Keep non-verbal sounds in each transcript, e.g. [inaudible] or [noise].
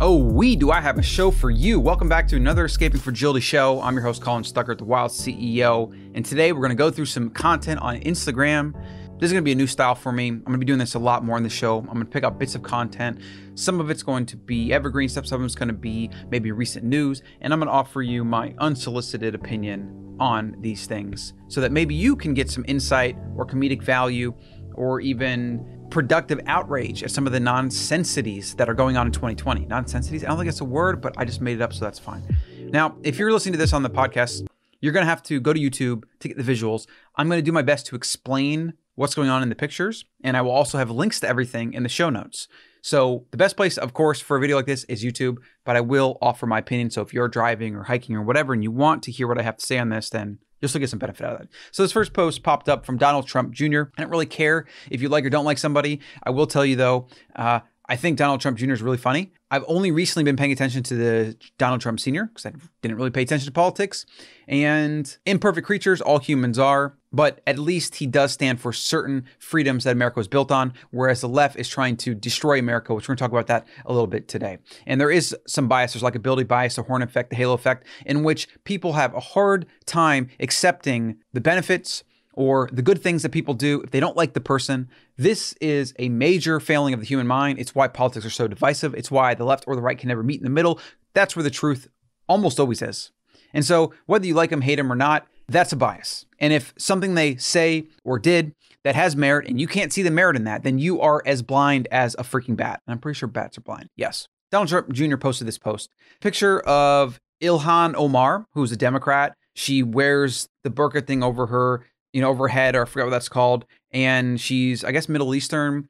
Oh, we do I have a show for you. Welcome back to another Escaping Fragility show. I'm your host, Colin Stuckert, the Wild CEO. And today we're going to go through some content on Instagram. This is going to be a new style for me. I'm going to be doing this a lot more in the show. I'm going to pick up bits of content. Some of it's going to be evergreen stuff, some of it's going to be maybe recent news. And I'm going to offer you my unsolicited opinion on these things so that maybe you can get some insight or comedic value or even productive outrage at some of the nonsensities that are going on in 2020. Nonsensities? I don't think it's a word, but I just made it up, so that's fine. Now, if you're listening to this on the podcast, you're going to have to go to YouTube to get the visuals. I'm going to do my best to explain what's going on in the pictures, and I will also have links to everything in the show notes. So, the best place, of course, for a video like this is YouTube, but I will offer my opinion. So, if you're driving or hiking or whatever and you want to hear what I have to say on this, then You'll still get some benefit out of that. So this first post popped up from Donald Trump Jr. I don't really care if you like or don't like somebody. I will tell you though, uh, I think Donald Trump Jr. is really funny. I've only recently been paying attention to the Donald Trump Sr. because I didn't really pay attention to politics. And imperfect creatures, all humans are, but at least he does stand for certain freedoms that America was built on, whereas the left is trying to destroy America, which we're going to talk about that a little bit today. And there is some bias, there's like ability bias, the horn effect, the halo effect, in which people have a hard time accepting the benefits or the good things that people do if they don't like the person. This is a major failing of the human mind. It's why politics are so divisive. It's why the left or the right can never meet in the middle. That's where the truth almost always is. And so, whether you like them, hate them, or not, that's a bias. And if something they say or did that has merit and you can't see the merit in that, then you are as blind as a freaking bat. And I'm pretty sure bats are blind. Yes. Donald Trump Jr. posted this post. Picture of Ilhan Omar, who's a Democrat. She wears the burqa thing over her you know, overhead, or I forgot what that's called. And she's, I guess, Middle Eastern.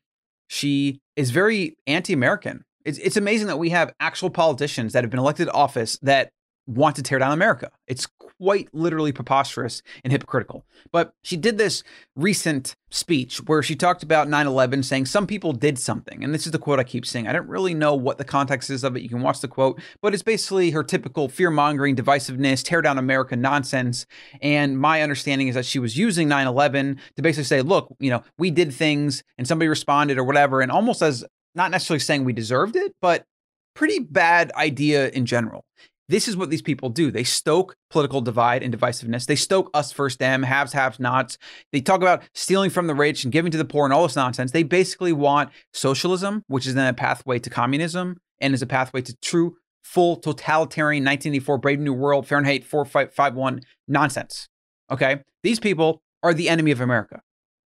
She is very anti-American. It's it's amazing that we have actual politicians that have been elected to office that want to tear down America. It's quite literally preposterous and hypocritical. But she did this recent speech where she talked about 9 11, saying some people did something. And this is the quote I keep saying. I don't really know what the context is of it. You can watch the quote, but it's basically her typical fear mongering, divisiveness, tear down America nonsense. And my understanding is that she was using 9 11 to basically say, look, you know, we did things and somebody responded or whatever. And almost as not necessarily saying we deserved it, but pretty bad idea in general. This is what these people do. They stoke political divide and divisiveness. They stoke us first them, haves, haves, nots. They talk about stealing from the rich and giving to the poor and all this nonsense. They basically want socialism, which is then a pathway to communism and is a pathway to true, full, totalitarian 1984 Brave New World, Fahrenheit 451 nonsense. Okay? These people are the enemy of America.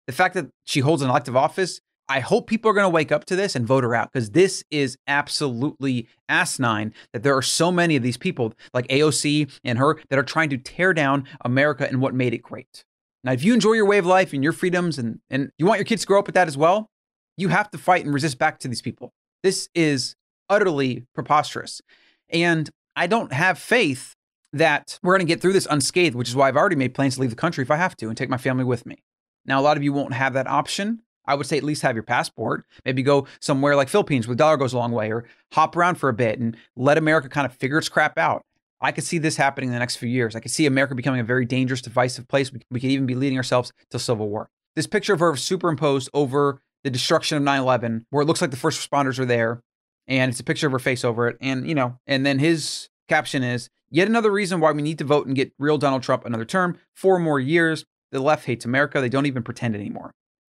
The fact that she holds an elective office I hope people are going to wake up to this and vote her out because this is absolutely asinine that there are so many of these people like AOC and her that are trying to tear down America and what made it great. Now, if you enjoy your way of life and your freedoms and, and you want your kids to grow up with that as well, you have to fight and resist back to these people. This is utterly preposterous. And I don't have faith that we're going to get through this unscathed, which is why I've already made plans to leave the country if I have to and take my family with me. Now, a lot of you won't have that option. I would say at least have your passport. Maybe go somewhere like Philippines where the dollar goes a long way, or hop around for a bit and let America kind of figure its crap out. I could see this happening in the next few years. I could see America becoming a very dangerous, divisive place. We, we could even be leading ourselves to civil war. This picture of her superimposed over the destruction of 9 11, where it looks like the first responders are there, and it's a picture of her face over it. And, you know, and then his caption is yet another reason why we need to vote and get real Donald Trump another term, four more years. The left hates America. They don't even pretend anymore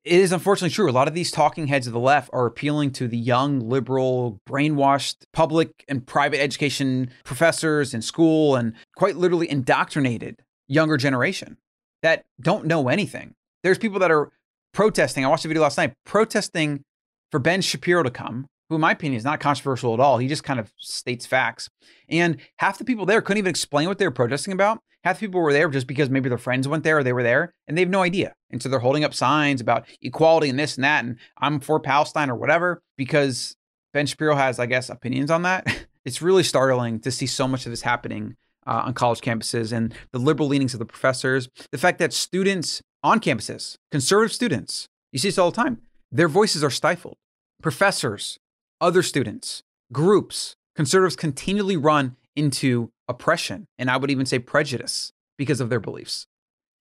it is unfortunately true. A lot of these talking heads of the left are appealing to the young, liberal, brainwashed public and private education professors in school and quite literally indoctrinated younger generation that don't know anything. There's people that are protesting. I watched a video last night protesting for Ben Shapiro to come, who, in my opinion, is not controversial at all. He just kind of states facts. And half the people there couldn't even explain what they were protesting about. Half the people were there just because maybe their friends went there or they were there and they have no idea. And so they're holding up signs about equality and this and that. And I'm for Palestine or whatever because Ben Shapiro has, I guess, opinions on that. [laughs] it's really startling to see so much of this happening uh, on college campuses and the liberal leanings of the professors. The fact that students on campuses, conservative students, you see this all the time, their voices are stifled. Professors, other students, groups, conservatives continually run into oppression, and I would even say prejudice because of their beliefs.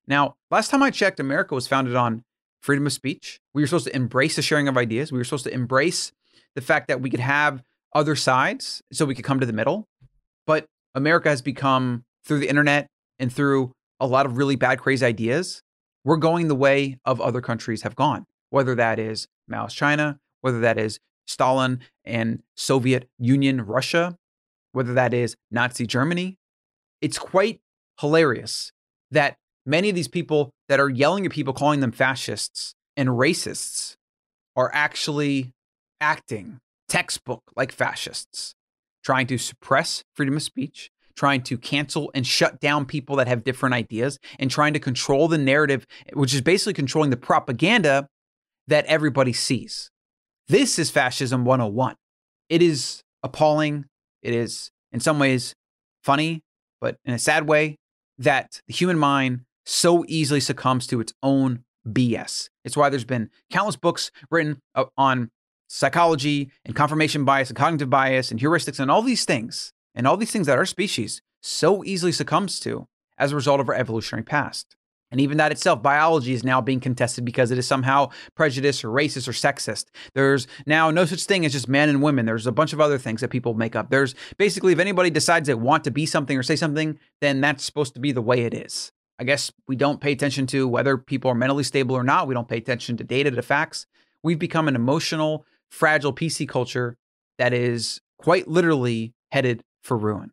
Now, last time I checked, America was founded on freedom of speech. We were supposed to embrace the sharing of ideas. We were supposed to embrace the fact that we could have other sides so we could come to the middle. But America has become, through the internet and through a lot of really bad, crazy ideas, we're going the way of other countries have gone, whether that is Mao's China, whether that is Stalin and Soviet Union Russia, whether that is Nazi Germany. It's quite hilarious that many of these people that are yelling at people, calling them fascists and racists, are actually acting textbook like fascists, trying to suppress freedom of speech, trying to cancel and shut down people that have different ideas, and trying to control the narrative, which is basically controlling the propaganda that everybody sees. This is fascism 101. It is appalling. It is, in some ways, funny, but in a sad way, that the human mind so easily succumbs to its own BS. It's why there's been countless books written uh, on psychology and confirmation bias and cognitive bias and heuristics and all these things, and all these things that our species so easily succumbs to as a result of our evolutionary past. And even that itself, biology is now being contested because it is somehow prejudiced or racist or sexist. There's now no such thing as just men and women. There's a bunch of other things that people make up. There's basically, if anybody decides they want to be something or say something, then that's supposed to be the way it is. I guess we don't pay attention to whether people are mentally stable or not. We don't pay attention to data, to facts. We've become an emotional, fragile PC culture that is quite literally headed for ruin.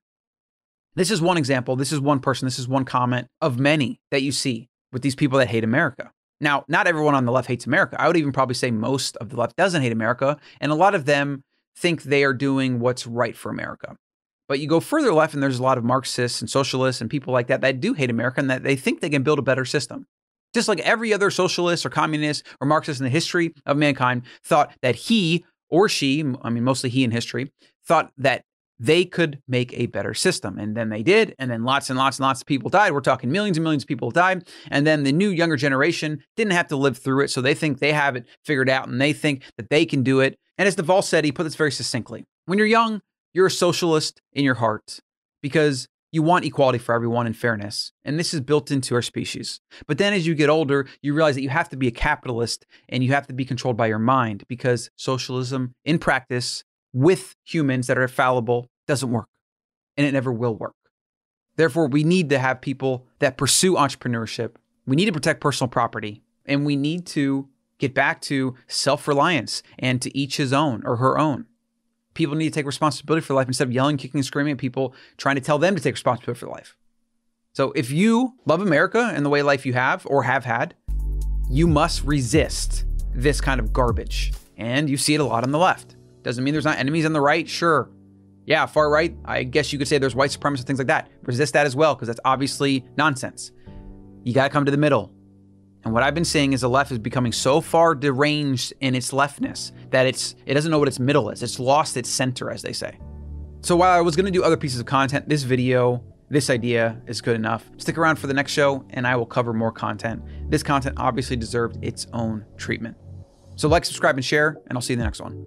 This is one example. This is one person. This is one comment of many that you see with these people that hate America. Now, not everyone on the left hates America. I would even probably say most of the left doesn't hate America. And a lot of them think they are doing what's right for America. But you go further left, and there's a lot of Marxists and socialists and people like that that do hate America and that they think they can build a better system. Just like every other socialist or communist or Marxist in the history of mankind thought that he or she, I mean, mostly he in history, thought that they could make a better system. And then they did. And then lots and lots and lots of people died. We're talking millions and millions of people died. And then the new younger generation didn't have to live through it. So they think they have it figured out and they think that they can do it. And as Naval said, he put this very succinctly. When you're young, you're a socialist in your heart because you want equality for everyone and fairness. And this is built into our species. But then as you get older, you realize that you have to be a capitalist and you have to be controlled by your mind because socialism in practice with humans that are fallible doesn't work and it never will work. Therefore, we need to have people that pursue entrepreneurship. We need to protect personal property and we need to get back to self reliance and to each his own or her own people need to take responsibility for life instead of yelling, kicking, and screaming at people trying to tell them to take responsibility for life. So if you love America and the way life you have or have had, you must resist this kind of garbage. And you see it a lot on the left. Doesn't mean there's not enemies on the right, sure. Yeah, far right, I guess you could say there's white supremacists and things like that. Resist that as well, because that's obviously nonsense. You got to come to the middle. And what I've been seeing is the left is becoming so far deranged in its leftness that it's it doesn't know what its middle is. It's lost its center, as they say. So while I was going to do other pieces of content, this video, this idea is good enough. Stick around for the next show and I will cover more content. This content obviously deserved its own treatment. So like, subscribe, and share, and I'll see you in the next one.